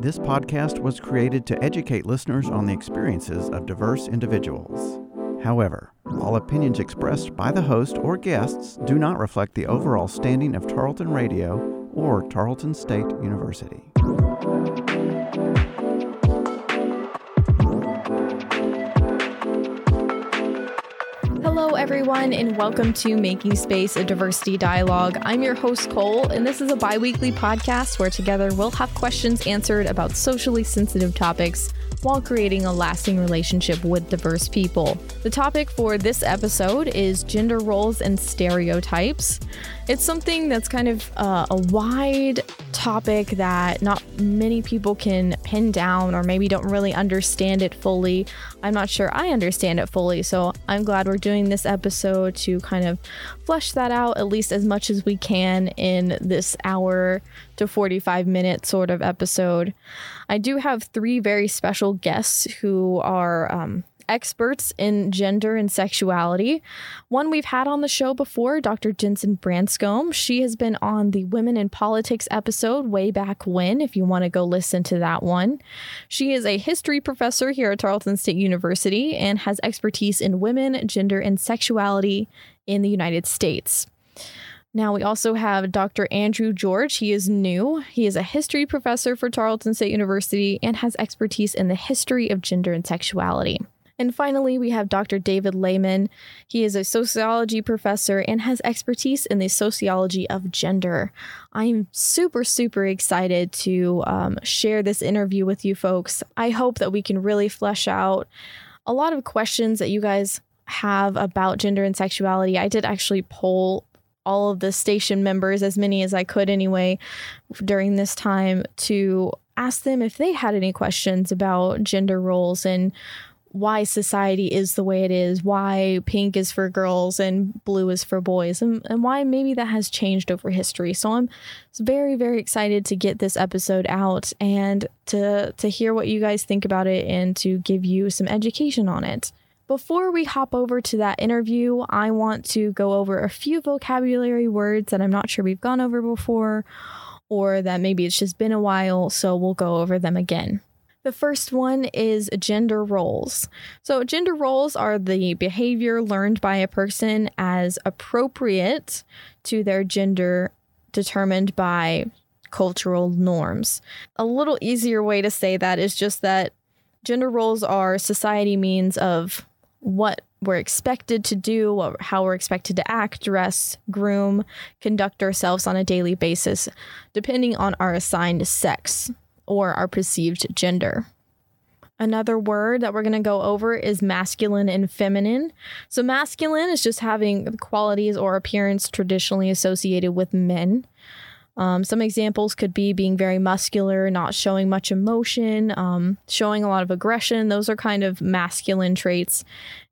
This podcast was created to educate listeners on the experiences of diverse individuals. However, all opinions expressed by the host or guests do not reflect the overall standing of Tarleton Radio or Tarleton State University. Everyone, and welcome to Making Space a Diversity Dialogue. I'm your host, Cole, and this is a bi weekly podcast where together we'll have questions answered about socially sensitive topics while creating a lasting relationship with diverse people. The topic for this episode is gender roles and stereotypes. It's something that's kind of uh, a wide topic that not many people can pin down or maybe don't really understand it fully. I'm not sure I understand it fully, so I'm glad we're doing this episode to kind of flesh that out at least as much as we can in this hour to 45 minute sort of episode. I do have three very special guests who are um, experts in gender and sexuality. One we've had on the show before, Dr. Jensen Branscombe. She has been on the Women in Politics episode way back when, if you want to go listen to that one. She is a history professor here at Tarleton State University and has expertise in women, gender, and sexuality in the United States. Now, we also have Dr. Andrew George. He is new. He is a history professor for Tarleton State University and has expertise in the history of gender and sexuality. And finally, we have Dr. David Lehman. He is a sociology professor and has expertise in the sociology of gender. I'm super, super excited to um, share this interview with you folks. I hope that we can really flesh out a lot of questions that you guys have about gender and sexuality. I did actually poll all of the station members, as many as I could anyway, during this time to ask them if they had any questions about gender roles and why society is the way it is, why pink is for girls and blue is for boys, and, and why maybe that has changed over history. So I'm very, very excited to get this episode out and to to hear what you guys think about it and to give you some education on it. Before we hop over to that interview, I want to go over a few vocabulary words that I'm not sure we've gone over before, or that maybe it's just been a while, so we'll go over them again. The first one is gender roles. So, gender roles are the behavior learned by a person as appropriate to their gender determined by cultural norms. A little easier way to say that is just that gender roles are society means of what we're expected to do, how we're expected to act, dress, groom, conduct ourselves on a daily basis, depending on our assigned sex or our perceived gender. Another word that we're going to go over is masculine and feminine. So, masculine is just having qualities or appearance traditionally associated with men. Um, some examples could be being very muscular, not showing much emotion, um, showing a lot of aggression. Those are kind of masculine traits.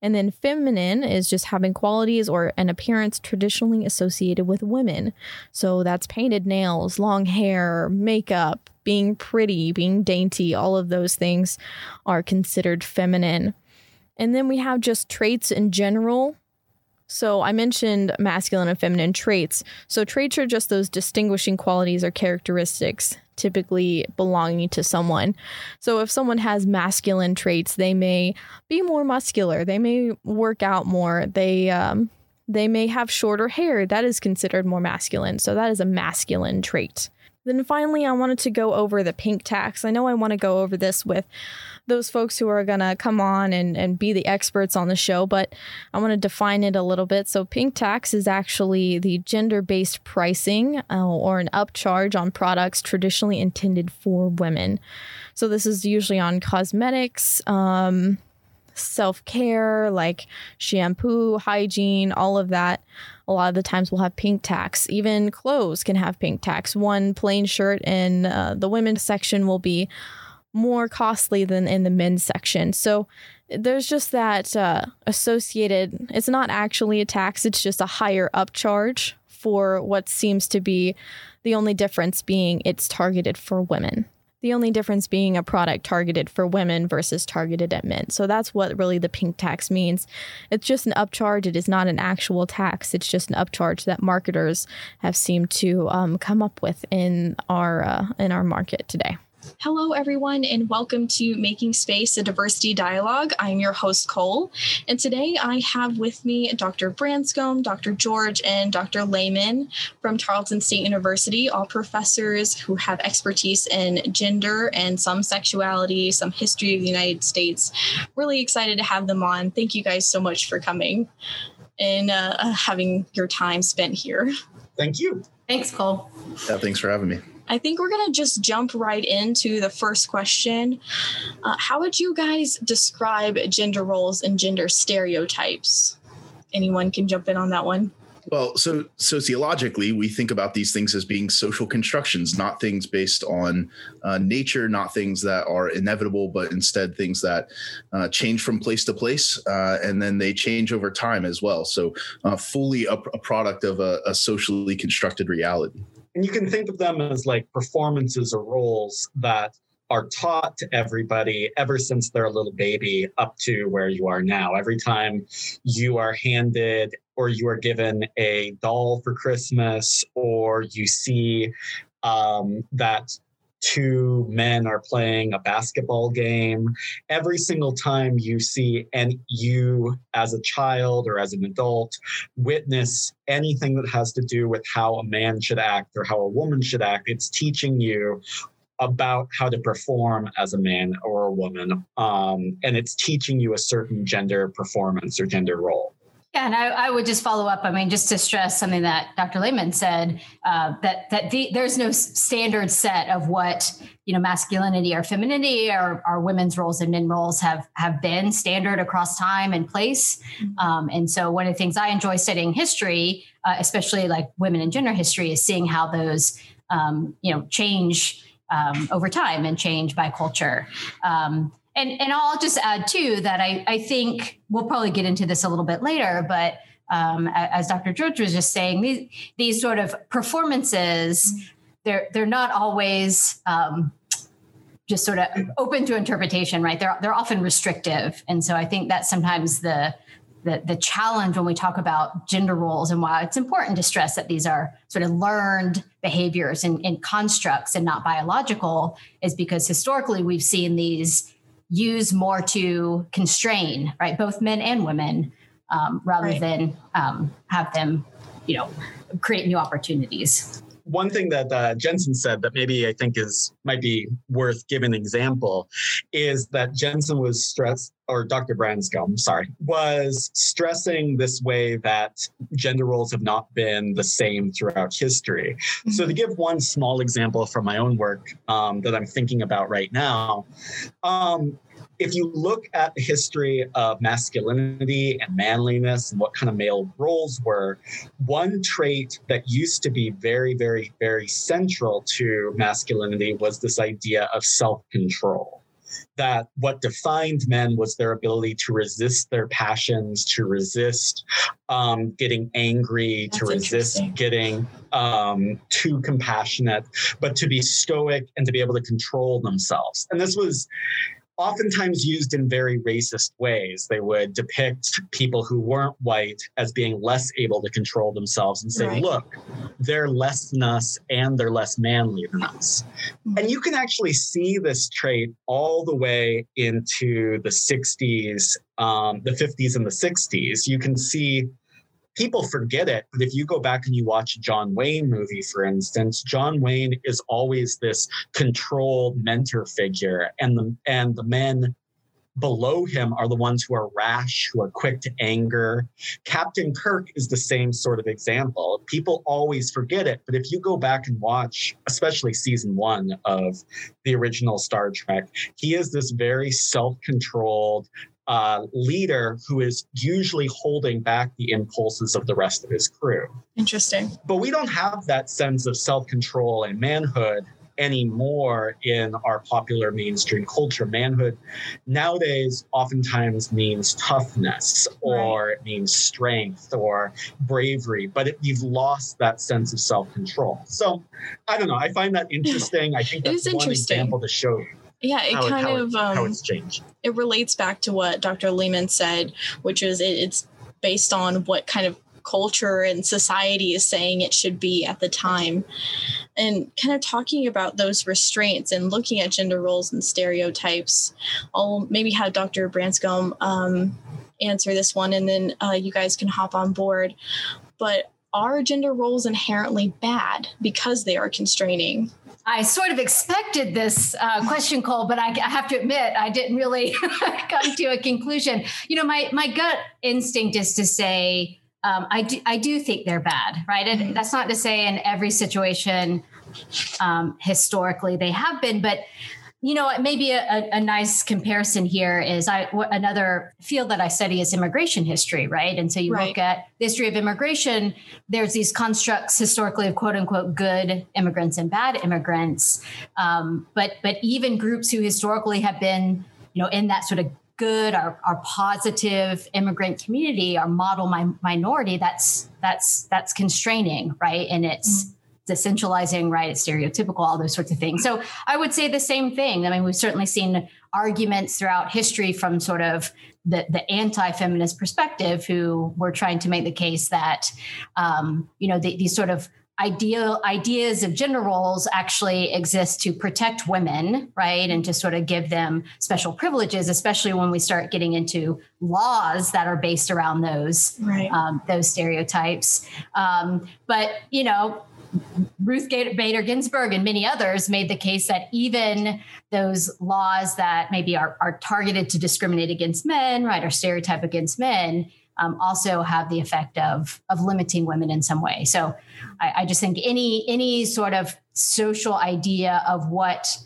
And then feminine is just having qualities or an appearance traditionally associated with women. So that's painted nails, long hair, makeup, being pretty, being dainty, all of those things are considered feminine. And then we have just traits in general so I mentioned masculine and feminine traits. So traits are just those distinguishing qualities or characteristics typically belonging to someone. So if someone has masculine traits, they may be more muscular, they may work out more, they um, they may have shorter hair. That is considered more masculine. So that is a masculine trait. Then finally, I wanted to go over the pink tax. I know I want to go over this with those folks who are going to come on and, and be the experts on the show, but I want to define it a little bit. So, pink tax is actually the gender based pricing uh, or an upcharge on products traditionally intended for women. So, this is usually on cosmetics. Um, self care, like shampoo, hygiene, all of that. A lot of the times we'll have pink tax. Even clothes can have pink tax. One plain shirt in uh, the women's section will be more costly than in the men's section. So there's just that uh, associated, it's not actually a tax, it's just a higher upcharge for what seems to be the only difference being it's targeted for women. The only difference being a product targeted for women versus targeted at men. So that's what really the pink tax means. It's just an upcharge. It is not an actual tax. It's just an upcharge that marketers have seemed to um, come up with in our uh, in our market today. Hello, everyone, and welcome to Making Space a Diversity Dialogue. I'm your host, Cole, and today I have with me Dr. Branscombe, Dr. George, and Dr. Lehman from Tarleton State University, all professors who have expertise in gender and some sexuality, some history of the United States. Really excited to have them on. Thank you guys so much for coming and uh, having your time spent here. Thank you. Thanks, Cole. Yeah, thanks for having me. I think we're going to just jump right into the first question. Uh, how would you guys describe gender roles and gender stereotypes? Anyone can jump in on that one. Well, so sociologically, we think about these things as being social constructions, not things based on uh, nature, not things that are inevitable, but instead things that uh, change from place to place, uh, and then they change over time as well. So, uh, fully a, a, product of a, a socially constructed reality. And you can think of them as like performances or roles that are taught to everybody ever since they're a little baby up to where you are now. Every time you are handed or you are given a doll for Christmas, or you see um, that two men are playing a basketball game. Every single time you see and you as a child or as an adult witness anything that has to do with how a man should act or how a woman should act, it's teaching you about how to perform as a man or a woman. Um, and it's teaching you a certain gender performance or gender role. Yeah, and I, I, would just follow up. I mean, just to stress something that Dr. Lehman said uh, that that the, there's no standard set of what you know masculinity or femininity or, or women's roles and men roles have have been standard across time and place. Mm-hmm. Um, and so, one of the things I enjoy studying history, uh, especially like women and gender history, is seeing how those um, you know change um, over time and change by culture. Um, and and I'll just add too that I I think we'll probably get into this a little bit later, but um, as Dr. George was just saying, these these sort of performances they're they're not always um, just sort of open to interpretation, right? They're they're often restrictive, and so I think that's sometimes the the, the challenge when we talk about gender roles and why it's important to stress that these are sort of learned behaviors and, and constructs and not biological is because historically we've seen these use more to constrain, right? Both men and women, um, rather right. than um, have them, you know, create new opportunities. One thing that uh, Jensen said that maybe I think is might be worth giving an example is that Jensen was stressed, or Dr. Branscombe, sorry, was stressing this way that gender roles have not been the same throughout history. Mm-hmm. So, to give one small example from my own work um, that I'm thinking about right now, um, if you look at the history of masculinity and manliness and what kind of male roles were, one trait that used to be very, very, very central to masculinity was this idea of self control. That what defined men was their ability to resist their passions, to resist um, getting angry, That's to resist getting um, too compassionate, but to be stoic and to be able to control themselves. And this was oftentimes used in very racist ways. They would depict people who weren't white as being less able to control themselves and say, right. look, they're less than us and they're less manly than us. Mm-hmm. And you can actually see this trait all the way into the 60s, um, the 50s, and the 60s. You can see people forget it, but if you go back and you watch a John Wayne movie, for instance, John Wayne is always this controlled mentor figure, and the and the men below him are the ones who are rash, who are quick to anger. Captain Kirk is the same sort of example. People always forget it, but if you go back and watch, especially season one of the original Star Trek, he is this very self controlled, uh, leader who is usually holding back the impulses of the rest of his crew. Interesting. But we don't have that sense of self control and manhood anymore in our popular mainstream culture. Manhood nowadays oftentimes means toughness or right. it means strength or bravery, but it, you've lost that sense of self control. So I don't know. I find that interesting. I think that's one example to show you yeah it how kind it, of um, how it's changed it relates back to what dr lehman said which is it, it's based on what kind of culture and society is saying it should be at the time. And kind of talking about those restraints and looking at gender roles and stereotypes. I'll maybe have Dr. Branscombe um, answer this one and then uh, you guys can hop on board. But are gender roles inherently bad because they are constraining? I sort of expected this uh, question, Cole, but I, I, have to admit I didn't really come to a conclusion. You know, my my gut instinct is to say um, I do I do think they're bad, right? And that's not to say in every situation um, historically they have been, but you know, maybe a, a, nice comparison here is I another field that I study is immigration history, right? And so you right. look at the history of immigration. There's these constructs historically of quote unquote good immigrants and bad immigrants, um, but but even groups who historically have been, you know, in that sort of good our, our positive immigrant community our model mi- minority that's that's that's constraining right and it's decentralizing, right? It's stereotypical, all those sorts of things. So I would say the same thing. I mean, we've certainly seen arguments throughout history from sort of the, the anti-feminist perspective who were trying to make the case that, um, you know, the, these sort of ideal ideas of gender roles actually exist to protect women right and to sort of give them special privileges especially when we start getting into laws that are based around those right. um, those stereotypes um, but you know Ruth Bader Ginsburg and many others made the case that even those laws that maybe are, are targeted to discriminate against men, right, or stereotype against men, um, also have the effect of of limiting women in some way. So I, I just think any any sort of social idea of what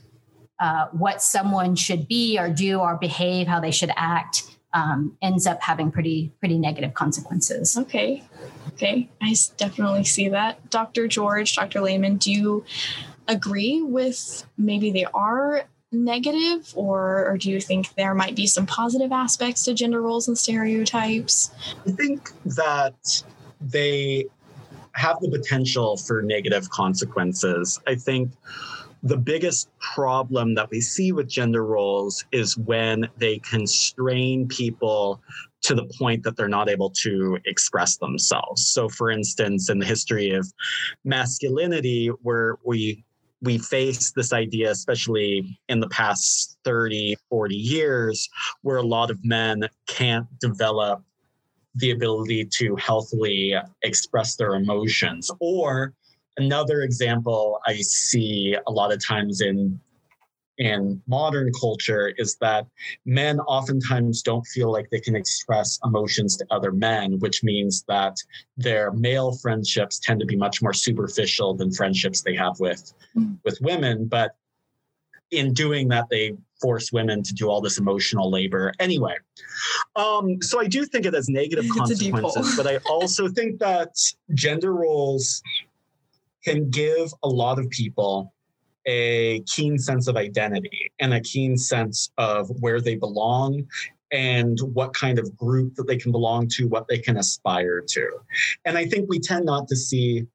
uh, what someone should be or do or behave, how they should act, um, ends up having pretty pretty negative consequences. Okay, okay, I definitely see that. Dr. George, Dr. Lehman, do you agree with maybe they are negative, or, or do you think there might be some positive aspects to gender roles and stereotypes? I think that they have the potential for negative consequences. I think the biggest problem that we see with gender roles is when they constrain people to the point that they're not able to express themselves. So, for instance, in the history of masculinity, where we we face this idea, especially in the past 30, 40 years, where a lot of men can't develop the ability to healthily express their emotions or Another example I see a lot of times in in modern culture is that men oftentimes don't feel like they can express emotions to other men, which means that their male friendships tend to be much more superficial than friendships they have with mm. with women. But in doing that, they force women to do all this emotional labor anyway. Um, so I do think it has negative consequences, but I also think that gender roles can give a lot of people a keen sense of identity and a keen sense of where they belong and what kind of group that they can belong to, what they can aspire to. And I think we tend not to see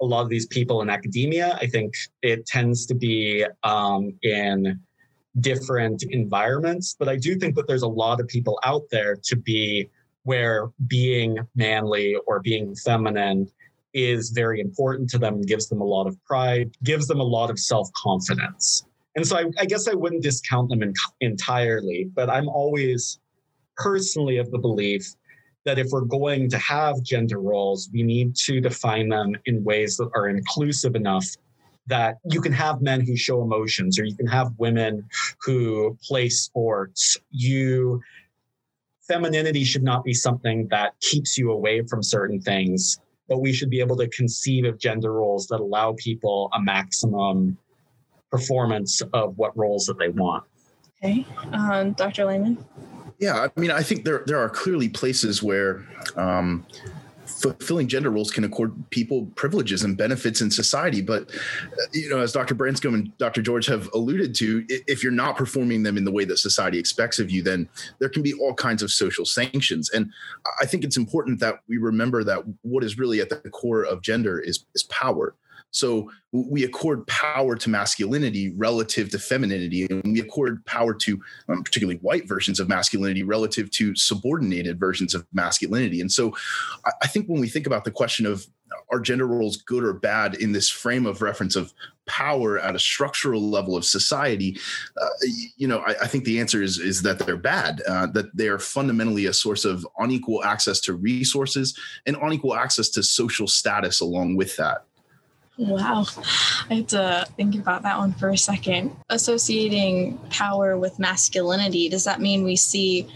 a lot of these people in academia. I think it tends to be um, in different environments, but I do think that there's a lot of people out there to be where being manly or being feminine is very important to them, gives them a lot of pride, gives them a lot of self confidence. And so I, I, guess I wouldn't discount them in, entirely, but I'm always personally of the belief that if we're going to have gender roles, we need to define them in ways that are inclusive enough that you can have men who show emotions or you can have women who play sports. You femininity should not be something that keeps you away from certain things but we should be able to conceive of gender roles that allow people a maximum performance of what roles that they want. Okay, um, Dr. Lehman. Yeah, I mean, I think there there are clearly places where um, fulfilling gender roles can accord people privileges and benefits in society. But, uh, you know, as Dr. Branscombe and Dr. George have alluded to, if you're not performing them in the way that society expects of you, then there can be all kinds of social sanctions. And I think it's important that we remember that what is really at the core of gender is, is power. So we accord power to masculinity relative to femininity, and we accord power to um, particularly white versions of masculinity relative to subordinated versions of masculinity. And so I, I think when we think about the question of are gender roles good or bad in this frame of reference of power at a structural level of society, uh, you know, I, I, think the answer is is that they're bad. Uh, that they are fundamentally a source of unequal access to resources and unequal access to social status along with that. Wow. I had to think about that one for a second. Associating power with masculinity, does that mean we see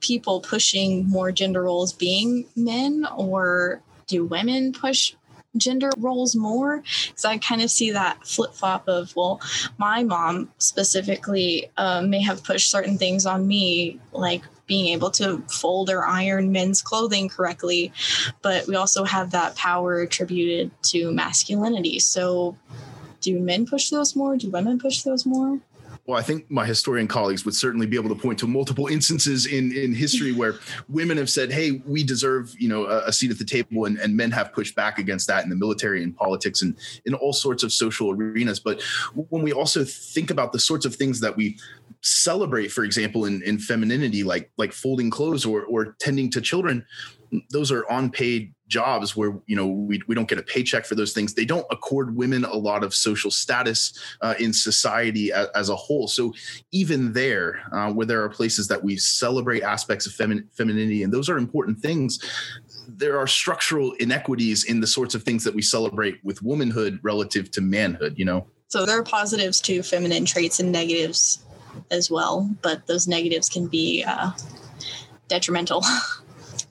people pushing more gender roles being men, or do women push gender roles more because i kind of see that flip-flop of well my mom specifically uh, may have pushed certain things on me like being able to fold or iron men's clothing correctly. But we also have that power attributed to masculinity. So, do men push those more? Do women push those more? well, I think my historian colleagues would certainly be able to point to multiple instances in, in history where women have said, hey, we deserve, you know, a, a, seat at the table and, and men have pushed back against that in the military and politics and in all sorts of social arenas. But when we also think about the sorts of things that we celebrate, for example, in, in femininity, like like folding clothes or, or tending to children, those are unpaid jobs where you know we, we don't get a paycheck for those things. They don't accord women a lot of social status uh, in society as, as, a whole. So even there uh, where there are places that we celebrate aspects of femin- femininity and those are important things there are structural inequities in the sorts of things that we celebrate with womanhood relative to manhood you know? So there are positives to feminine traits and negatives as well but those negatives can be uh, detrimental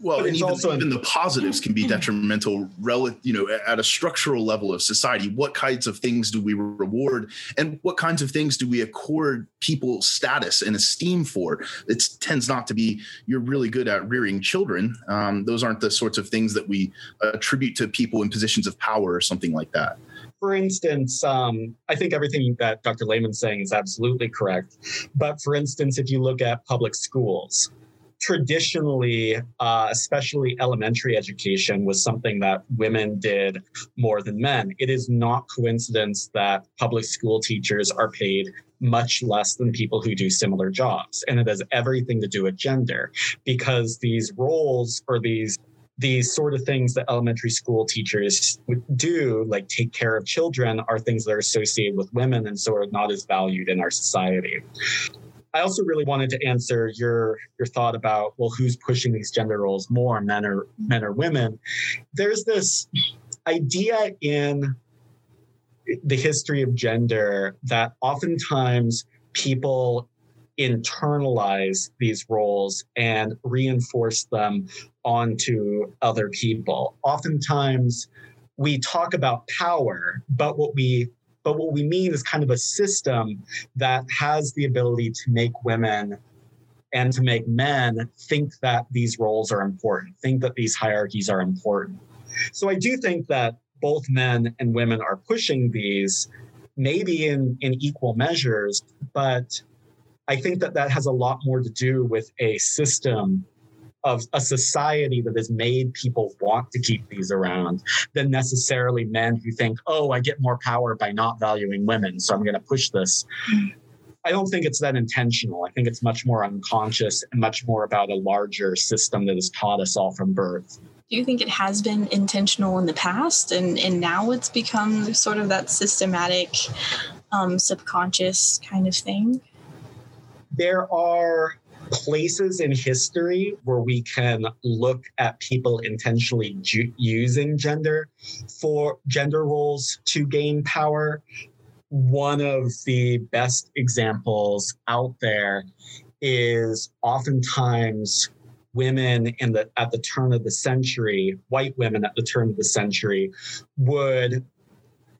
Well, and even, also even the positives can be detrimental, relative, you know, at a structural level of society. What kinds of things do we reward, and what kinds of things do we accord people status and esteem for? It tends not to be you're really good at rearing children. Um, those aren't the sorts of things that we attribute to people in positions of power or something like that for instance, um, I think everything that Dr. Lehman's saying is absolutely correct. But for instance, if you look at public schools, traditionally, uh, especially elementary education, was something that women did more than men. It is not coincidence that public school teachers are paid much less than people who do similar jobs. And it has everything to do with gender because these roles or these these sort of things that elementary school teachers do, like take care of children, are things that are associated with women and so are not as valued in our society. I also really wanted to answer your your thought about well, who's pushing these gender roles more, men or men or women. There's this idea in the history of gender that oftentimes people internalize these roles and reinforce them onto other people. Oftentimes we talk about power, but what we but what we mean is kind of a system that has the ability to make women and to make men think that these roles are important, think that these hierarchies are important. So I do think that both men and women are pushing these, maybe in, in equal measures, but I think that that has a lot more to do with a system of a society that has made people want to keep these around than necessarily men who think, oh, I get more power by not valuing women, so I'm going to push this. I don't think it's that intentional. I think it's much more unconscious and much more about a larger system that has taught us all from birth. Do you think it has been intentional in the past and, and now it's become sort of that systematic, um, subconscious kind of thing? There are places in history where we can look at people intentionally ju- using gender for gender roles to gain power. One of the best examples out there is oftentimes women in the at the turn of the century, white women at the turn of the century, would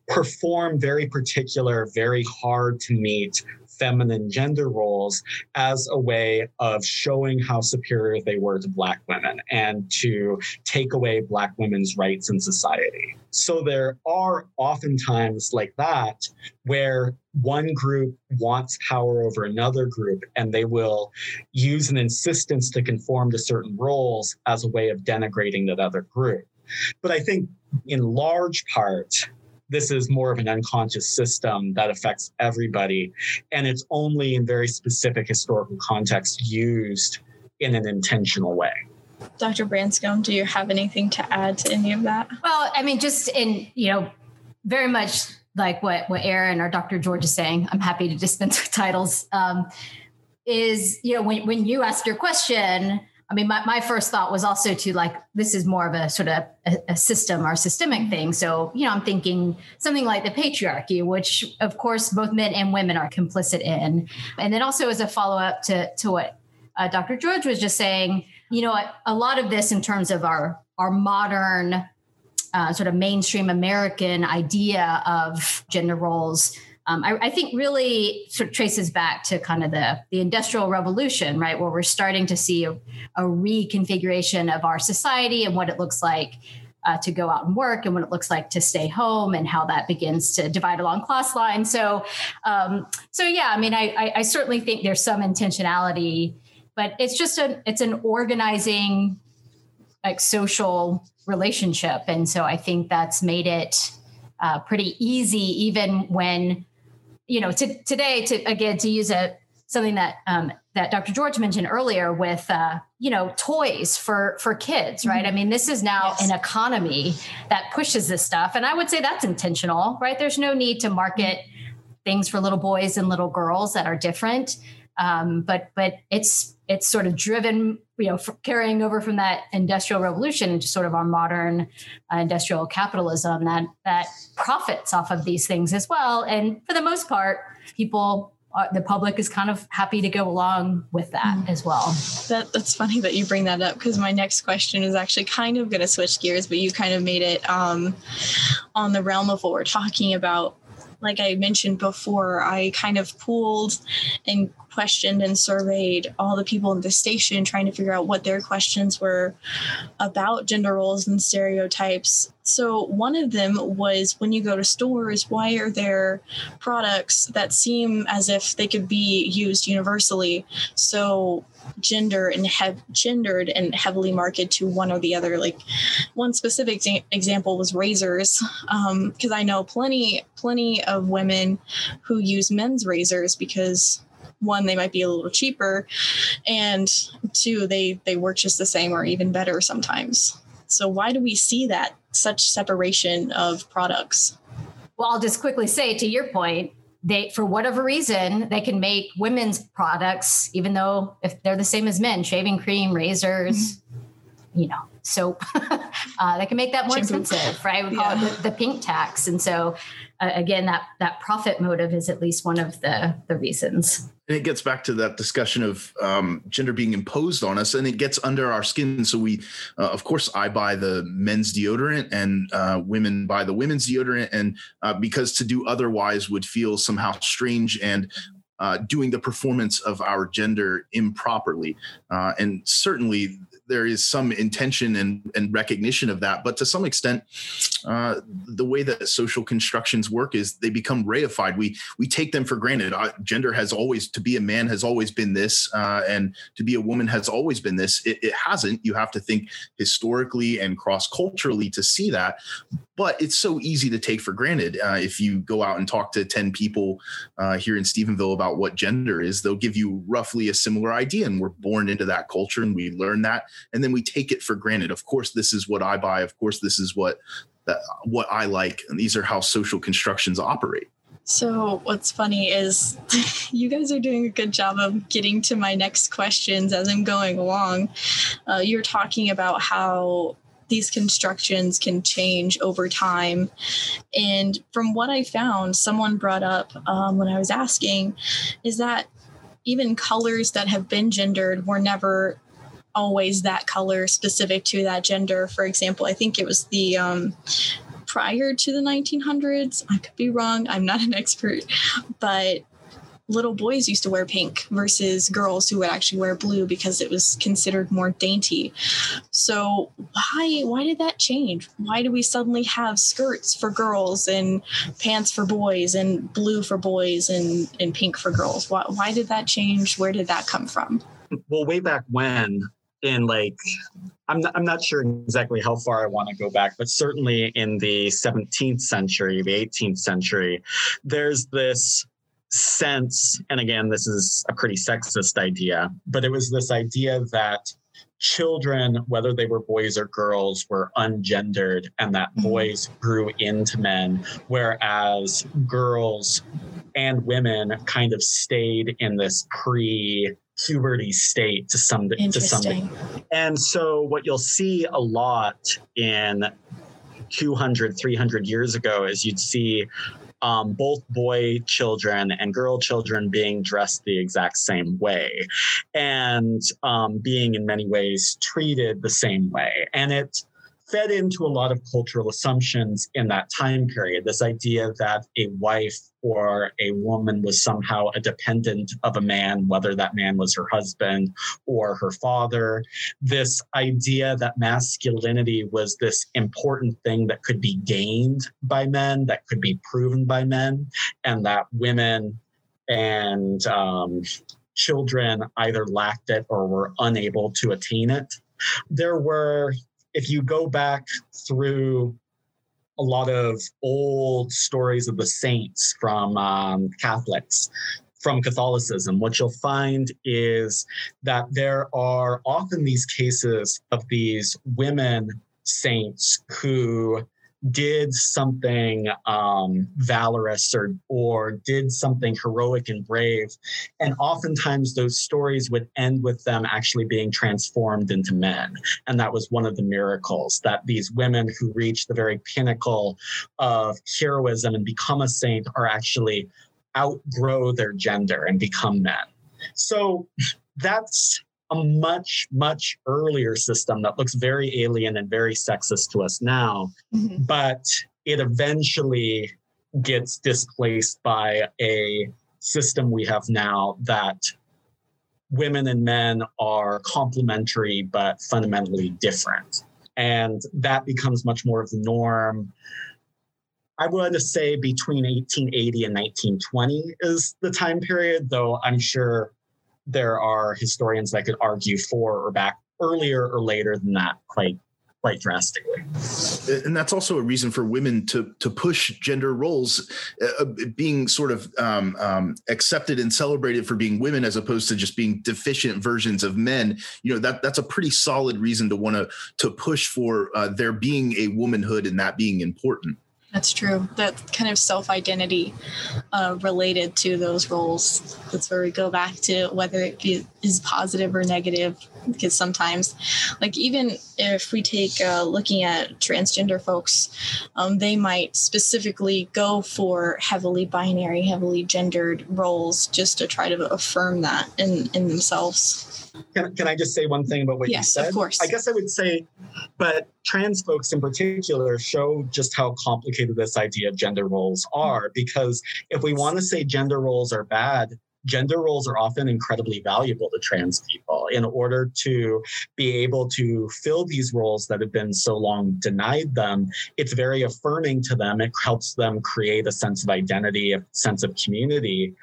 perform very particular, very hard to meet feminine gender roles as a way of showing how superior they were to Black women and to take away Black women's rights in society. So there are oftentimes like that where one group wants power over another group and they will use an insistence to conform to certain roles as a way of denigrating that other group. But I think in large part, this is more of an unconscious system that affects everybody. And it's only in very specific historical context used in an intentional way. Dr. Branscombe, do you have anything to add to any of that? Well, I mean, just in, you know, very much like what, what Aaron or Dr. George is saying, I'm happy to dispense with titles. Um, is, you know, when, when you ask your question, I mean, my, my first thought was also to like, this is more of a sort of a, a, system or systemic thing. So, you know, I'm thinking something like the patriarchy, which of course both men and women are complicit in. And then also as a follow up to, to what uh, Dr. George was just saying, you know, a, a lot of this in terms of our, our modern uh, sort of mainstream American idea of gender roles um, I, I, think really sort of traces back to kind of the, the industrial revolution, right, where we're starting to see a, a reconfiguration of our society and what it looks like uh, to go out and work and what it looks like to stay home and how that begins to divide along class lines. So, um, so yeah, I mean, I, I, I certainly think there's some intentionality, but it's just a it's an organizing like social relationship, and so I think that's made it uh, pretty easy, even when you know, to, today, to again, to use a something that um, that Dr. George mentioned earlier with uh, you know toys for for kids, right? Mm-hmm. I mean, this is now yes. an economy that pushes this stuff, and I would say that's intentional, right? There's no need to market things for little boys and little girls that are different, um, but but it's it's sort of driven you know carrying over from that industrial revolution into sort of our modern uh, industrial capitalism that that profits off of these things as well and for the most part people uh, the public is kind of happy to go along with that mm. as well. That that's funny that you bring that up because my next question is actually kind of going to switch gears, but you kind of made it um, on the realm of what we're talking about like I mentioned before, I kind of pooled and questioned and surveyed all the people in the station, trying to figure out what their questions were about gender roles and stereotypes. So, one of them was when you go to stores, why are there products that seem as if they could be used universally? So, gender and have gendered and heavily marketed to one or the other. Like one specific example was razors, because um, I know plenty plenty of women who use men's razors because one they might be a little cheaper, and two they they work just the same or even better sometimes. So why do we see that such separation of products? Well, I'll just quickly say to your point, they for whatever reason they can make women's products even though if they're the same as men shaving cream razors mm-hmm. you know soap uh, they can make that more Shampoo. expensive right we call yeah. it the, the, pink tax and so uh, again that that profit motive is at least one of the the reasons and it gets back to that discussion of um, gender being imposed on us and it gets under our skin so we uh, of course i buy the men's deodorant and uh, women buy the women's deodorant and uh, because to do otherwise would feel somehow strange and uh, doing the performance of our gender improperly. Uh, and certainly there is some intention and, and recognition of that. But to some extent, uh, the way that social constructions work is they become reified. We we take them for granted. Uh, gender has always to be a man has always been this, uh, and to be a woman has always been this. It, it hasn't. You have to think historically and cross culturally to see that. But it's so easy to take for granted. Uh, if you go out and talk to ten people uh, here in Stephenville about what gender is, they'll give you roughly a similar idea. And we're born into that culture, and we learn that and then we take it for granted. Of course, this is what I buy. Of course, this is what that, what I like, and these are how social constructions operate. So, what's funny is you guys are doing a good job of getting to my next questions as I'm going along. Uh, you're talking about how these constructions can change over time. And from what I found, someone brought up um, when I was asking is that even colors that have been gendered were never always that color specific to that gender. For example, I think it was the um, prior to the 1900s. I could be wrong. I'm not an expert, but little boys used to wear pink versus girls who would actually wear blue because it was considered more dainty. So why why did that change? Why do we suddenly have skirts for girls and pants for boys and blue for boys and, and pink for girls? Why, why did that change? Where did that come from? Well, way back when, in like I'm not, I'm not sure exactly how far I want to go back, but certainly in the 17th century, the 18th century, there's this sense, and again, this is a pretty sexist idea, but it was this idea that children, whether they were boys or girls, were ungendered and that mm-hmm. boys grew into men, whereas girls and women kind of stayed in this pre puberty state to some to some degree. And so what you'll see a lot in 200 300 years ago is you'd see um, both boy children and girl children being dressed the exact same way and um, being in many ways treated the same way and it fed into a lot of cultural assumptions in that time period. This idea that a wife or a woman was somehow a dependent of a man, whether that man was her husband or her father. This idea that masculinity was this important thing that could be gained by men, that could be proven by men, and that women and um, children either lacked it or were unable to attain it. There were if you go back through a lot of old stories of the saints from um, Catholics, from Catholicism, what you'll find is that there are often these cases of these women saints who did something um, valorous or or did something heroic and brave, and oftentimes those stories would end with them actually being transformed into men, and that was one of the miracles that these women who reach the very pinnacle of heroism and become a saint are actually outgrow their gender and become men. So that's a much, much earlier system that looks very alien and very sexist to us now. Mm-hmm. But it eventually gets displaced by a system we have now that women and men are complementary but fundamentally different. And that becomes much more of the norm. I would say between 1880 and 1920 is the time period, though I'm sure there are historians that could argue for or back earlier or later than that quite quite drastically. And that's also a reason for women to to push gender roles uh, uh, being sort of um, um, accepted and celebrated for being women as opposed to just being deficient versions of men. You know that that's a pretty solid reason to want to to push for uh, there being a womanhood and that being important. That's true. That kind of self identity uh, related to those roles. That's where we go back to whether it be, is positive or negative. Because sometimes, like, even if we take uh, looking at transgender folks, um, they might specifically go for heavily binary, heavily gendered roles just to try to affirm that in, in themselves. Can, can I just say one thing about what yes, you said? Yes, Of course. I guess I would say, but trans folks in particular show just how complicated this idea of gender roles are. Because if we want to say gender roles are bad, gender roles are often incredibly valuable to trans people in order to be able to fill these roles that have been so long denied them it's very affirming to them it helps them create a sense of identity a sense of community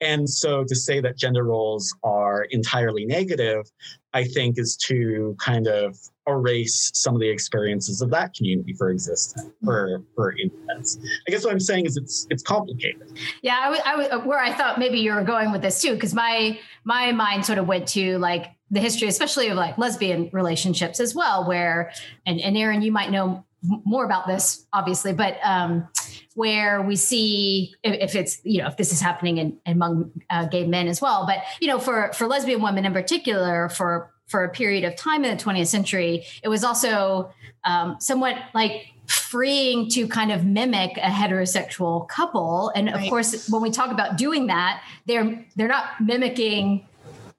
and so to say that gender roles are entirely negative, I think is to kind of erase some of the experiences of that community for existence for for instance. I guess what I'm saying is it's it's complicated. Yeah, I was, I was uh, where I thought maybe you were going with this too, because my my mind sort of went to like the history, especially of like lesbian relationships as well, where and, and Aaron, you might know more about this obviously but um, where we see if, if, it's you know if this is happening in, among uh, gay men as well but you know for for lesbian women in particular for for a period of time in the 20th century it was also um, somewhat like freeing to kind of mimic a heterosexual couple and of right. course when we talk about doing that they're they're not mimicking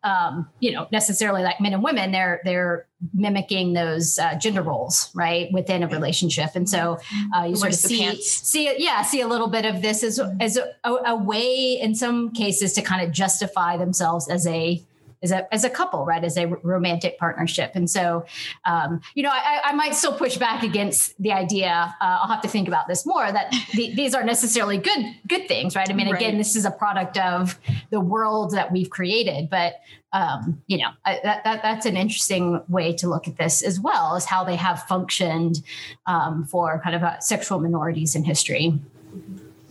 um, you know necessarily like men and women they're they're mimicking those uh, gender roles right within a relationship. And so uh, you sort of see see yeah see a little bit of this as as a, a, way in some cases to kind of justify themselves as a as a as a couple, right? As a romantic partnership. And so, um, you know, I, I, might still push back against the idea. Uh, I'll have to think about this more. That the, these aren't necessarily good good things, right? I mean, again, right. this is a product of the world that we've created, but um, you know, I, that, that that's an interesting way to look at this as well as how they have functioned um, for kind of uh, sexual minorities in history.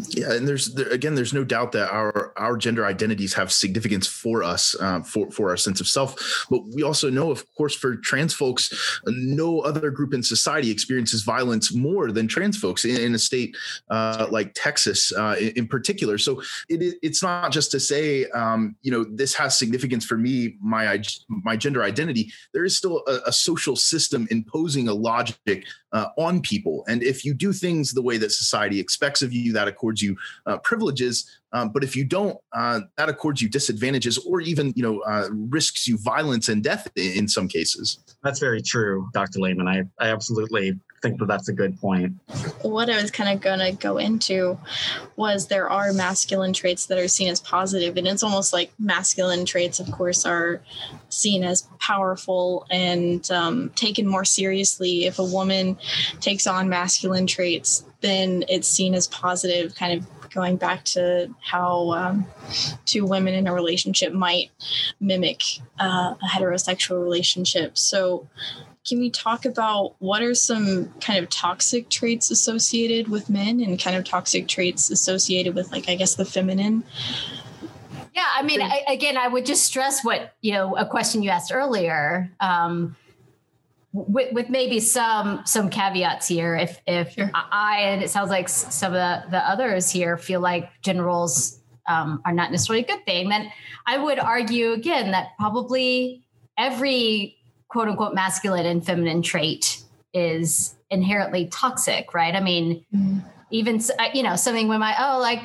Yeah, and there's there, again, there's no doubt that our our gender identities have significance for us, uh, for for our sense of self. But we also know, of course, for trans folks, no other group in society experiences violence more than trans folks in, in a state uh, like Texas, uh, in, in, particular. So it, it's not just to say, um, you know, this has significance for me, my my gender identity. There is still a, a social system imposing a logic uh, on people, and if you do things the way that society expects of you, that accords you uh, privileges. Um, but if you don't, uh, that accords you disadvantages or even, you know, uh, risks you violence and death in, in some cases. That's very true, Dr. Lehman. I, I absolutely think that that's a good point. What I was kind of going to go into was there are masculine traits that are seen as positive, and it's almost like masculine traits, of course, are seen as powerful and um, taken more seriously. If a woman takes on masculine traits, then it's seen as positive, kind of going back to how um, two women in a relationship might mimic uh, a heterosexual relationship. So, can we talk about what are some kind of toxic traits associated with men and kind of toxic traits associated with, like, I guess, the feminine? Yeah, I mean, I, again, I would just stress what you know a question you asked earlier. Um, with, with maybe some some caveats here if if sure. i and it sounds like some of the, the others here feel like gender roles um, are not necessarily a good thing then i would argue again that probably every quote unquote masculine and feminine trait is inherently toxic right i mean mm-hmm. even you know something when my oh like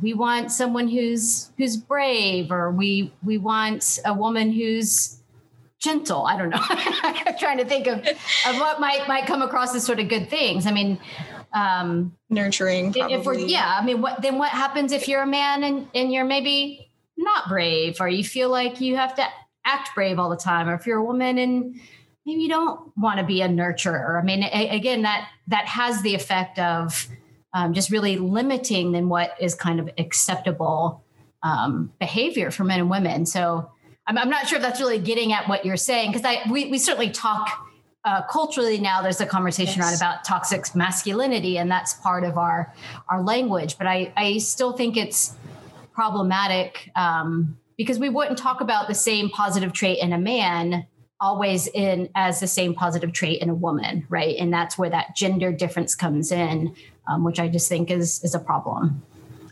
we want someone who's who's brave or we we want a woman who's gentle. I don't know. I'm trying to think of, of what might might come across as sort of good things. I mean, um, nurturing. Probably. If we're yeah, I mean, what then? What happens if you're a man and and you're maybe not brave, or you feel like you have to act brave all the time, or if you're a woman and maybe you don't want to be a nurturer. I mean, a, again, that that has the effect of um, just really limiting then what is kind of acceptable um, behavior for men and women. So I'm, I'm not sure if that's really getting at what you're saying because I we, we certainly talk uh, culturally now. There's a conversation yes. around about toxic masculinity and that's part of our our language. But i i still think it's problematic um, because we wouldn't talk about the same positive trait in a man always in as the same positive trait in a woman right? And that's where that gender difference comes in um, which i just think is is a problem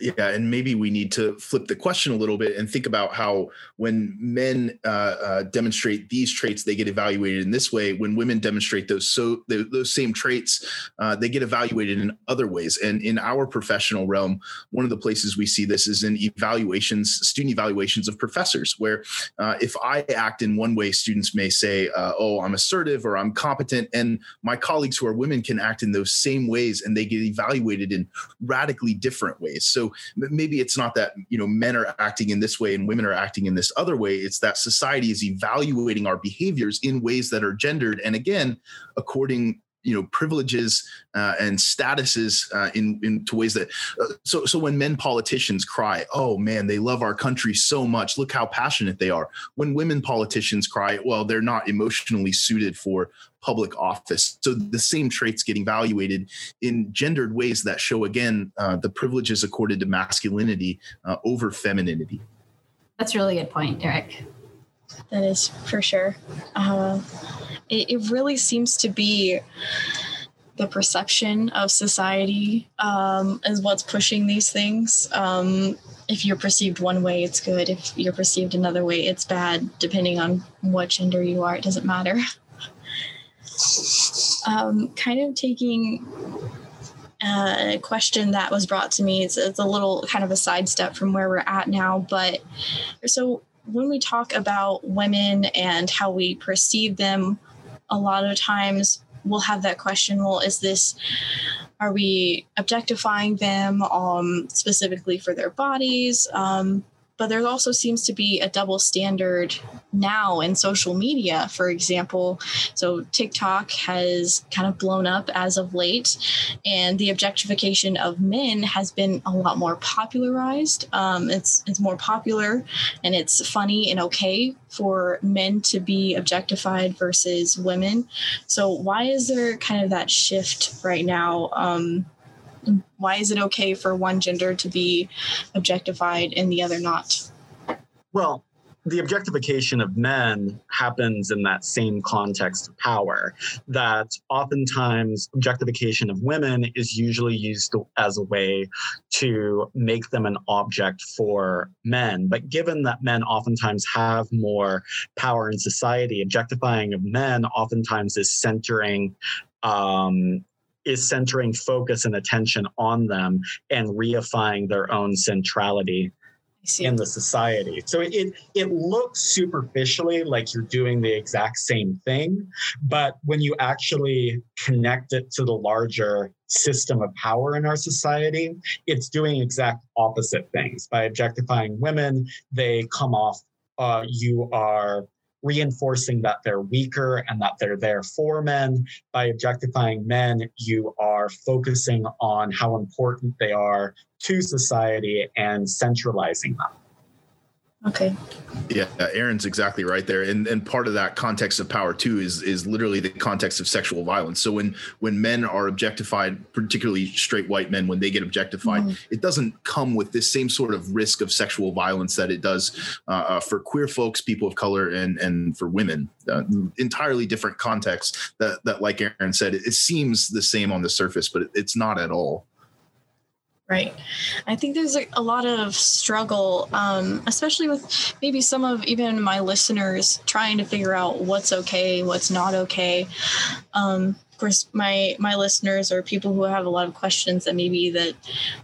yeah and maybe we need to flip the question a little bit and think about how when men uh, uh, demonstrate these traits they get evaluated in this way. When women demonstrate those so those same traits uh, they get evaluated in other ways. And in our professional realm one of the places we see this is in evaluations student evaluations of professors where uh, if i act in one way students may say uh, oh i'm assertive or i'm competent and my colleagues who are women can act in those same ways and they get evaluated in radically different ways. So maybe it's not that you know men are acting in this way and women are acting in this other way. It's that society is evaluating our behaviors in ways that are gendered. And again according you know privileges uh, and statuses uh, in into ways that uh, so so when men politicians cry oh man they love our country so much. Look how passionate they are. When women politicians cry well they're not emotionally suited for public office so the same traits getting evaluated in gendered ways that show again uh, the privileges accorded to masculinity uh, over femininity that's really a really good point derek that is for sure. Uh, it, it, really seems to be the perception of society um, is what's pushing these things. Um, if you're perceived one way, it's good. If you're perceived another way, it's bad. Depending on what gender you are, it doesn't matter. um, kind of taking uh, a question that was brought to me. It's, it's, a little kind of a sidestep from where we're at now, but so when we talk about women and how we perceive them, a lot of times we'll have that question well, is this, are we objectifying them um, specifically for their bodies? Um, but there also seems to be a double standard now in social media, for example. So TikTok has kind of blown up as of late, and the objectification of men has been a lot more popularized. Um, it's it's more popular, and it's funny and okay for men to be objectified versus women. So why is there kind of that shift right now? Um, why is it okay for one gender to be objectified and the other not? Well, the objectification of men happens in that same context of power. That oftentimes objectification of women is usually used as a way to make them an object for men. But given that men oftentimes have more power in society, objectifying of men oftentimes is centering um, is centering focus and attention on them and reifying their own centrality in the society. So it it looks superficially like you're doing the exact same thing, but when you actually connect it to the larger system of power in our society, it's doing exact opposite things. By objectifying women, they come off uh, you are reinforcing that they're weaker and that they're there for men. By objectifying men, you are focusing on how important they are to society and centralizing them. Okay. Yeah, Aaron's exactly right there, and and part of that context of power too is is literally the context of sexual violence. So when when men are objectified, particularly straight white men, when they get objectified, mm. it doesn't come with this same sort of risk of sexual violence that it does uh, uh, for queer folks, people of color, and and for women. Uh, entirely different context. That that, like Aaron said, it, it seems the same on the surface, but it, it's not at all. Right. I think there's a, lot of struggle, um, especially with maybe some of even my listeners trying to figure out what's okay, what's not okay. Um, of course, my my listeners are people who have a lot of questions that maybe that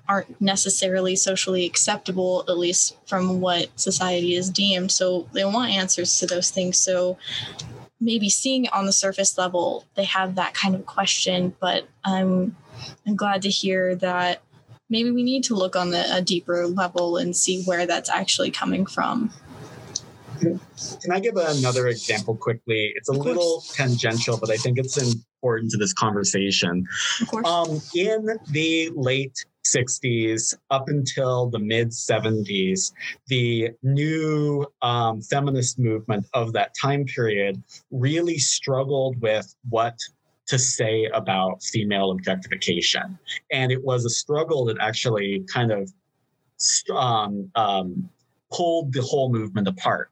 aren't necessarily socially acceptable, at least from what society is deemed. So they want answers to those things. So maybe seeing on the surface level, they have that kind of question. But I'm I'm glad to hear that maybe we need to look on the, a deeper level and see where that's actually coming from. Can I give another example quickly? It's a little tangential, but I think it's important to this conversation. Of course. Um, in the late 60s up until the mid 70s, the new um, feminist movement of that time period really struggled with what to say about female objectification. And it was a struggle that actually kind of um, um, pulled the whole movement apart.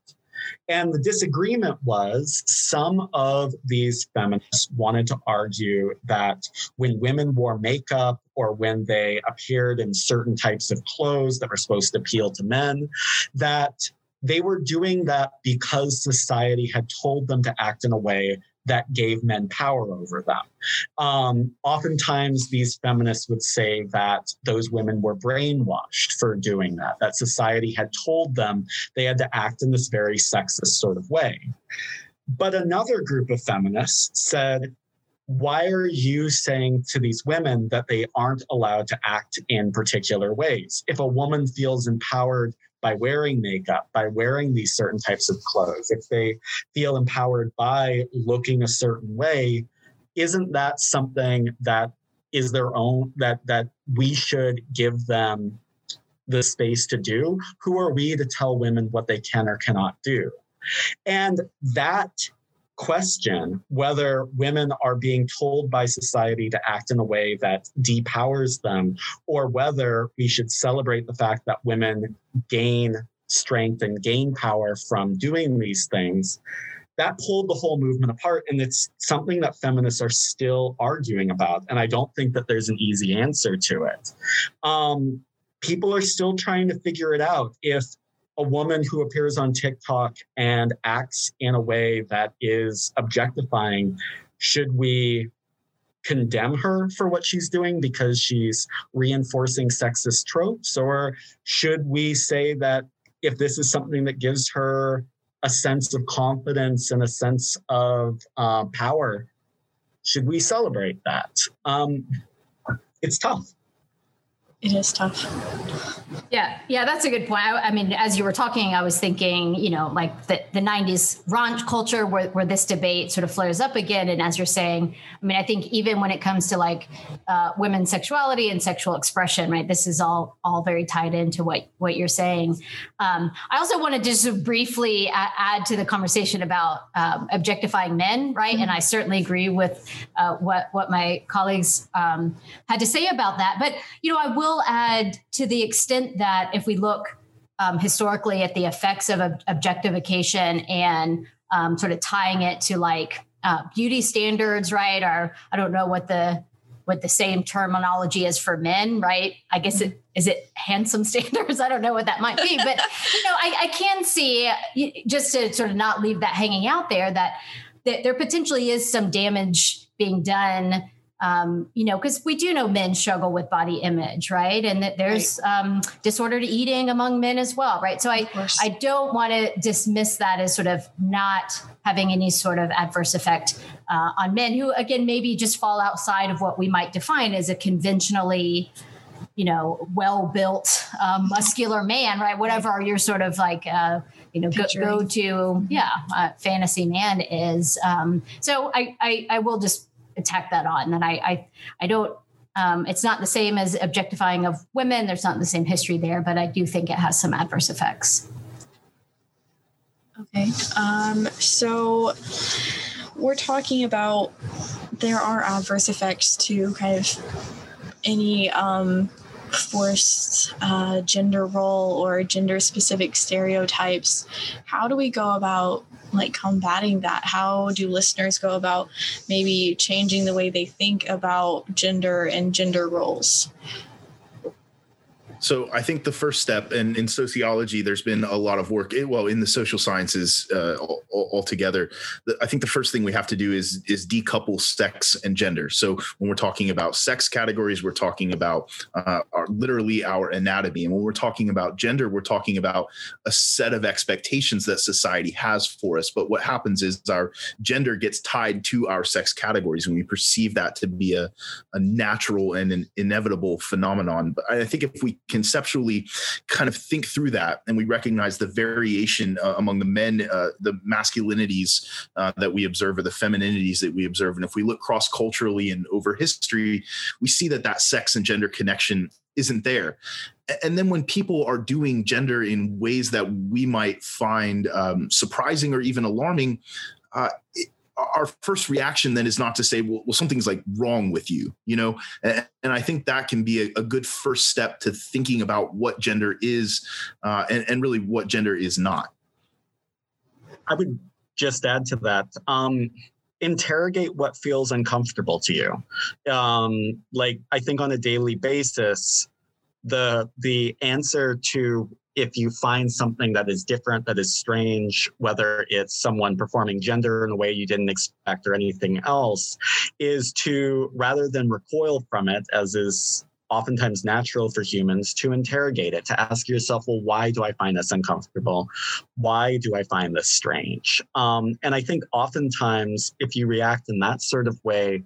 And the disagreement was some of these feminists wanted to argue that when women wore makeup or when they appeared in certain types of clothes that were supposed to appeal to men, that they were doing that because society had told them to act in a way that gave men power over them. Um, oftentimes, these feminists would say that those women were brainwashed for doing that, that society had told them they had to act in this very sexist sort of way. But another group of feminists said, why are you saying to these women that they aren't allowed to act in particular ways? If a woman feels empowered by wearing makeup, by wearing these certain types of clothes, if they feel empowered by looking a certain way, isn't that something that is their own that that we should give them the space to do? Who are we to tell women what they can or cannot do? And that question whether women are being told by society to act in a way that depowers them, or whether we should celebrate the fact that women gain strength and gain power from doing these things. That pulled the whole movement apart. And it's something that feminists are still arguing about. And I don't think that there's an easy answer to it. Um, people are still trying to figure it out. If a woman who appears on TikTok and acts in a way that is objectifying, should we condemn her for what she's doing because she's reinforcing sexist tropes? Or should we say that if this is something that gives her a sense of confidence and a sense of uh, power, should we celebrate that? Um, it's tough it is tough. Yeah, yeah, that's a good point. I, I, mean, as you were talking, I was thinking, you know, like the, the 90s raunch culture where, where this debate sort of flares up again. And as you're saying, I mean, I think even when it comes to like uh, women's sexuality and sexual expression, right, this is all all very tied into what, what you're saying. Um, I also wanted to just briefly add, add to the conversation about um, objectifying men, right? Mm-hmm. And I certainly agree with uh, what, what my colleagues um, had to say about that. But, you know, I will add to the extent that that if we look um, historically at the effects of ob- objectification and um, sort of tying it to like uh, beauty standards, right? Or I don't know what the what the same terminology is for men, right? I guess it is it handsome standards. I don't know what that might be, but you know, I, I can see just to sort of not leave that hanging out there that, that there potentially is some damage being done um, you know, because we do know men struggle with body image, right? And that there's right. um, disordered eating among men as well, right? So I, I don't want to dismiss that as sort of not having any sort of adverse effect uh, on men who, again, maybe just fall outside of what we might define as a conventionally, you know, well built, um, muscular man, right? Whatever your sort of like, uh, you know, go, go, to, yeah, uh, fantasy man is. Um, so I, I, I will just attack that on. And I, I, I don't. Um, it's not the same as objectifying of women. There's not the same history there, but I do think it has some adverse effects. Okay. Um, so we're talking about there are adverse effects to kind of any um, forced uh, gender role or gender specific stereotypes. How do we go about like combating that? How do listeners go about maybe changing the way they think about gender and gender roles? So I think the first step, and in sociology, there's been a lot of work. Eh, well, in the social sciences uh, altogether, I think the first thing we have to do is is decouple sex and gender. So when we're talking about sex categories, we're talking about uh, our, literally our anatomy, and when we're talking about gender, we're talking about a set of expectations that society has for us. But what happens is our gender gets tied to our sex categories, and we perceive that to be a, a natural and an inevitable phenomenon. But I think if we conceptually kind of think through that and we recognize the variation uh, among the men, uh, the masculinities uh, that we observe or the femininities that we observe. And if we look cross culturally and over history, we see that that sex and gender connection isn't there. And then when people are doing gender in ways that we might find um, surprising or even alarming, uh, it, our first reaction then is not to say well, well something's like wrong with you you know? And, and i think that can be a, a, good first step to thinking about what gender is uh, and, and really what gender is not. I would just add to that um, interrogate what feels uncomfortable to you. Um, like i think on a daily basis the the answer to if you find something that is different, that is strange, whether it's someone performing gender in a way you didn't expect or anything else, is to rather than recoil from it, as is oftentimes natural for humans to interrogate it, to ask yourself, well, why do I find this uncomfortable? Why do I find this strange? Um, and I think oftentimes, if you react in that sort of way,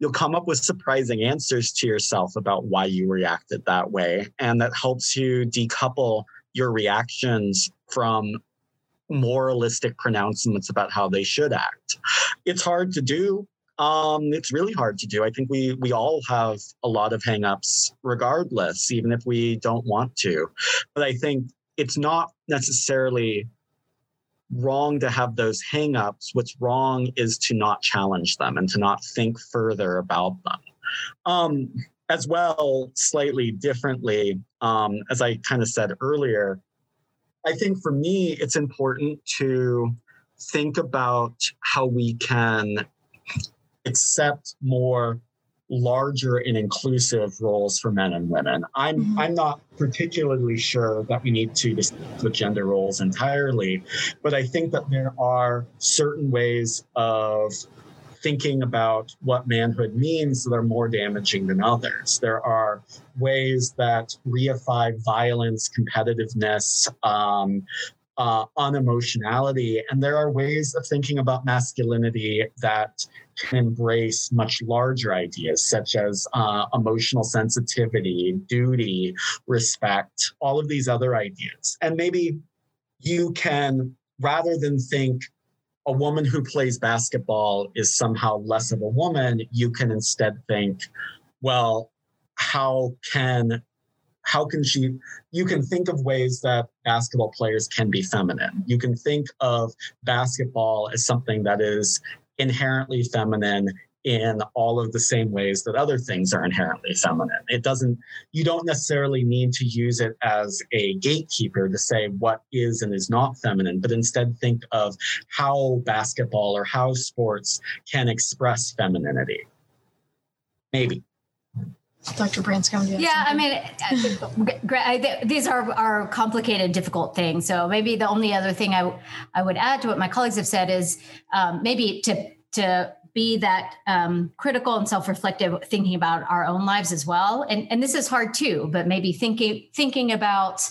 you'll come up with surprising answers to yourself about why you reacted that way. And that helps you decouple your reactions from moralistic pronouncements about how they should act. It's hard to do. Um, it's really hard to do. I think we we all have a lot of hangups, regardless, even if we don't want to. But I think it's not necessarily wrong to have those hangups. What's wrong is to not challenge them and to not think further about them. Um, as well, slightly differently, um, as I kind of said earlier, I think for me, it's important to think about how we can accept more larger and inclusive roles for men and women. I'm mm-hmm. I'm not particularly sure that we need to the gender roles entirely, but I think that there are certain ways of thinking about what manhood means that are more damaging than others. There are ways that reify violence, competitiveness, um, uh, unemotionality. And there are ways of thinking about masculinity that can embrace much larger ideas, such as uh, emotional sensitivity, duty, respect, all of these other ideas. And maybe you can, rather than think a woman who plays basketball is somehow less of a woman, you can instead think, well, how can how can she you can think of ways that basketball players can be feminine. You can think of basketball as something that is inherently feminine in all of the same ways that other things are inherently feminine. It doesn't, you don't necessarily need to use it as a gatekeeper to say what is and is not feminine, but instead think of how basketball or how sports can express femininity. Maybe. Dr. Branscombe, yeah, I mean, these are are complicated, difficult things. So maybe the only other thing I I would add to what my colleagues have said is um, maybe to to be that um, critical and self-reflective thinking about our own lives as well. And and this is hard too but maybe thinking thinking about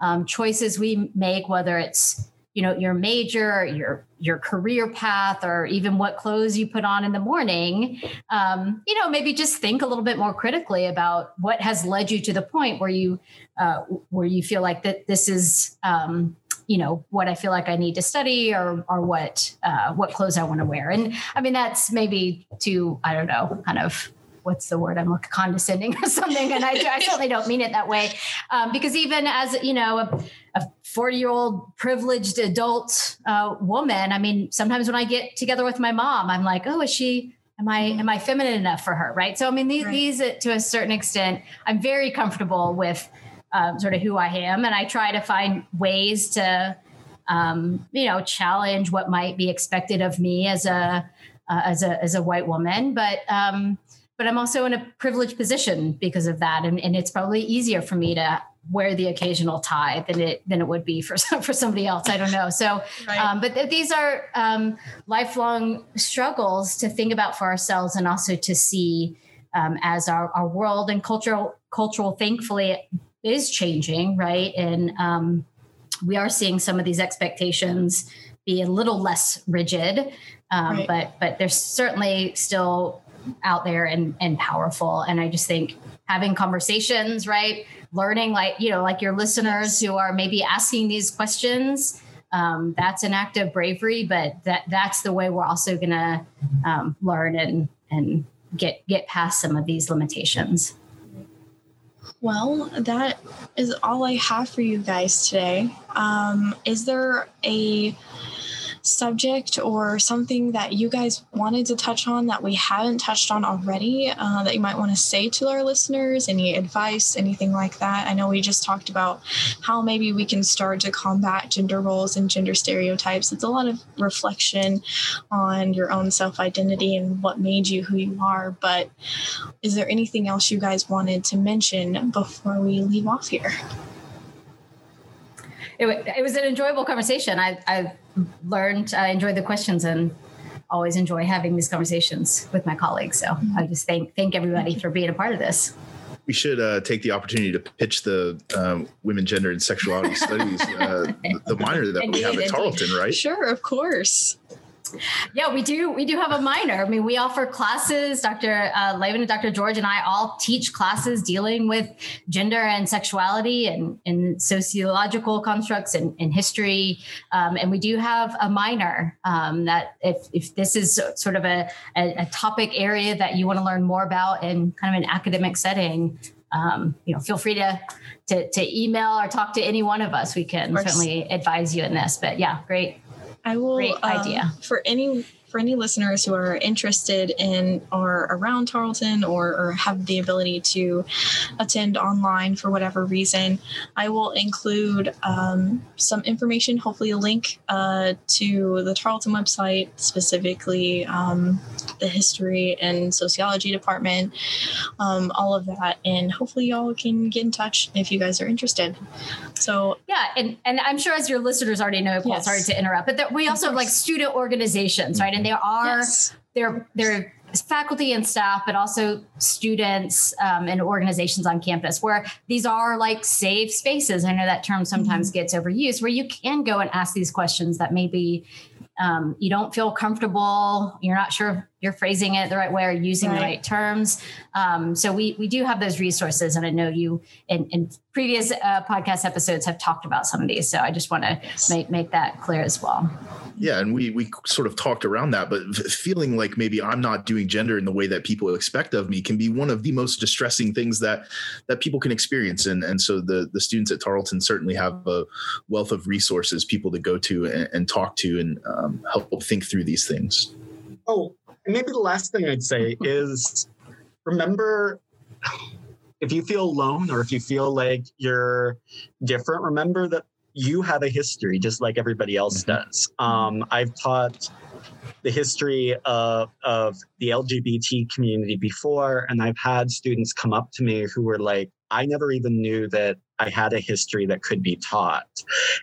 um, choices we make whether it's you know your major your your career path or even what clothes you put on in the morning. Um, you know maybe just think a little bit more critically about what has led you to the point where you uh, where you feel like that this is um, you know what I feel like I need to study or or what uh, what clothes I want to wear. And I mean that's maybe too I don't know kind of what's the word I'm looking condescending or something. And I, I certainly don't mean it that way um, because even as you know a 40 year old privileged adult uh, woman, I mean sometimes when I get together with my mom, I'm like, oh, is she am i am i feminine enough for her right so i mean these, right. these to a certain extent i'm very comfortable with um, sort of who I am, and I try to find ways to, um, you know, challenge what might be expected of me as a uh, as a as a white woman. But um, but I'm also in a privileged position because of that, and, and it's probably easier for me to wear the occasional tie than it than it would be for for somebody else. I don't know. So, right. um, but th- these are um, lifelong struggles to think about for ourselves, and also to see um, as our, our world and cultural cultural thankfully is changing, right? And um, we are seeing some of these expectations be a little less rigid, um, right. but but they're certainly still out there and and powerful. And I just think having conversations, right, learning, like you know, like your listeners who are maybe asking these questions. Um, that's an act of bravery, but that that's the way we're also going to um, learn and and get get past some of these limitations. Well, that is all I have for you guys today. Um, is there a subject or something that you guys wanted to touch on that we haven't touched on already uh, that you might want to say to our listeners? Any advice, anything like that? I know we just talked about how maybe we can start to combat gender roles and gender stereotypes. It's a lot of reflection on your own self identity and what made you who you are. But is there anything else you guys wanted to mention before we leave off here? It, it was an enjoyable conversation. I, I learned, I enjoyed the questions and always enjoy having these conversations with my colleagues. So I just thank thank everybody for being a part of this. We should uh, take the opportunity to pitch the um, women, gender, and sexuality studies, uh, the minor that we have at Tarleton, right? Sure, of course. Yeah, we do. We do have a minor. I mean, we offer classes. Dr. Uh, Levin and Dr. George and I all teach classes dealing with gender and sexuality and, and sociological constructs and, and history. Um, and we do have a minor um, that if, if this is sort of a, a, a topic area that you want to learn more about in kind of an academic setting, um, you know, feel free to, to, to email or talk to any one of us. We can certainly advise you in this. But yeah, great I will. Great idea. Um, for any for any listeners who are interested in or around Tarleton or, or have the ability to attend online for whatever reason, I will include um, some information, hopefully a link uh, to the Tarleton website, specifically um, the history and sociology department, um, all of that. And hopefully y'all can get in touch if you guys are interested. So yeah, and, and I'm sure as your listeners already know, Paul, yes. sorry to interrupt, but that we also have like student organizations, right? And there are yes. they're they're faculty and staff, but also students um, and organizations on campus where these are like safe spaces. I know that term sometimes mm-hmm. gets overused, where you can go and ask these questions that maybe um, you don't feel comfortable, you're not sure you're phrasing it the right way or using right. the right terms. Um, so we we do have those resources, and I know you in, in previous uh, podcast episodes have talked about some of these. So I just want to yes. make make that clear as well. Yeah, and we we sort of talked around that, but feeling like maybe I'm not doing gender in the way that people expect of me can be one of the most distressing things that that people can experience. And and so the the students at Tarleton certainly have a wealth of resources, people to go to and, and talk to, and um, help think through these things. Oh, maybe the last thing I'd say is remember if you feel alone or if you feel like you're different, remember that you have a history just like everybody else mm-hmm. does. Um, I've taught the history of, of the LGBT community before, and I've had students come up to me who were like, I never even knew that I had a history that could be taught.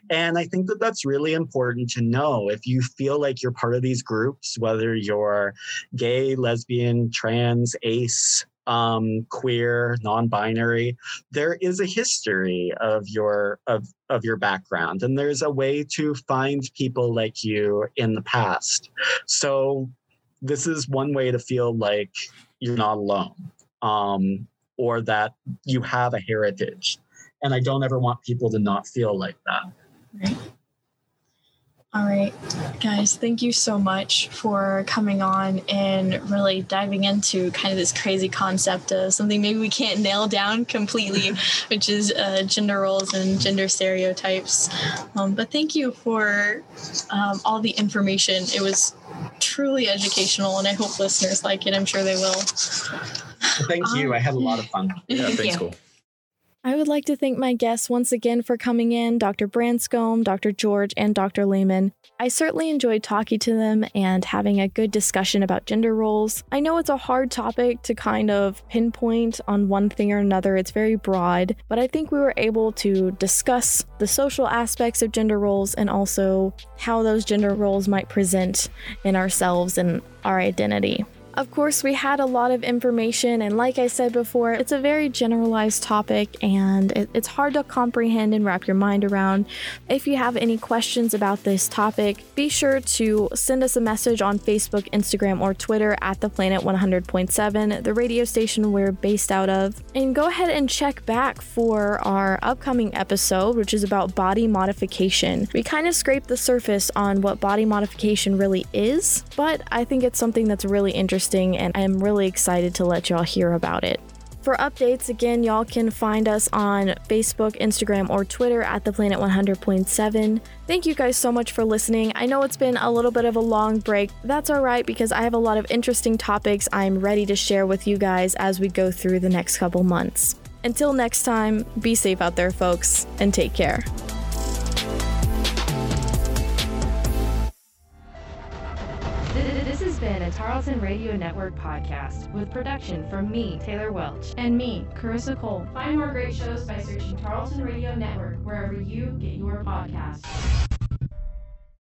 And I think that that's really important to know. If you feel like you're part of these groups, whether you're gay, lesbian, trans, ace, um, queer, non-binary, there is a history of your of of your background, and there's a way to find people like you in the past. So this is one way to feel like you're not alone, um, or that you have a heritage. And I don't ever want people to not feel like that. Right. All right, guys, thank you so much for coming on and really diving into kind of this crazy concept of something maybe we can't nail down completely, which is uh, gender roles and gender stereotypes. Um, but thank you for um, all the information. It was truly educational, and I hope listeners like it. I'm sure they will. Thank you. Um, I had a lot of fun. Yeah, thanks, Cole. I would like to thank my guests once again for coming in Dr. Branscombe, Dr. George, and Dr. Lehman. I certainly enjoyed talking to them and having a good discussion about gender roles. I know it's a hard topic to kind of pinpoint on one thing or another, it's very broad, but I think we were able to discuss the social aspects of gender roles and also how those gender roles might present in ourselves and our identity. Of course, we had a lot of information, and like I said before, it's a very generalized topic and it, it's hard to comprehend and wrap your mind around. If you have any questions about this topic, be sure to send us a message on Facebook, Instagram, or Twitter at the Planet 100.7, the radio station we're based out of. And go ahead and check back for our upcoming episode, which is about body modification. We kind of scraped the surface on what body modification really is, but I think it's something that's really interesting interesting, and I am really excited to let y'all hear about it. For updates, again, y'all can find us on Facebook, Instagram, or Twitter at the Planet 100.7. Thank you guys so much for listening. I know it's been a little bit of a long break. That's all right because I have a lot of interesting topics I'm ready to share with you guys as we go through the next couple months. Until next time, be safe out there, folks, and take care. Been a Tarleton Radio Network podcast with production from me, Taylor Welch, and me, Carissa Cole. Find more great shows by searching Tarleton Radio Network wherever you get your podcasts.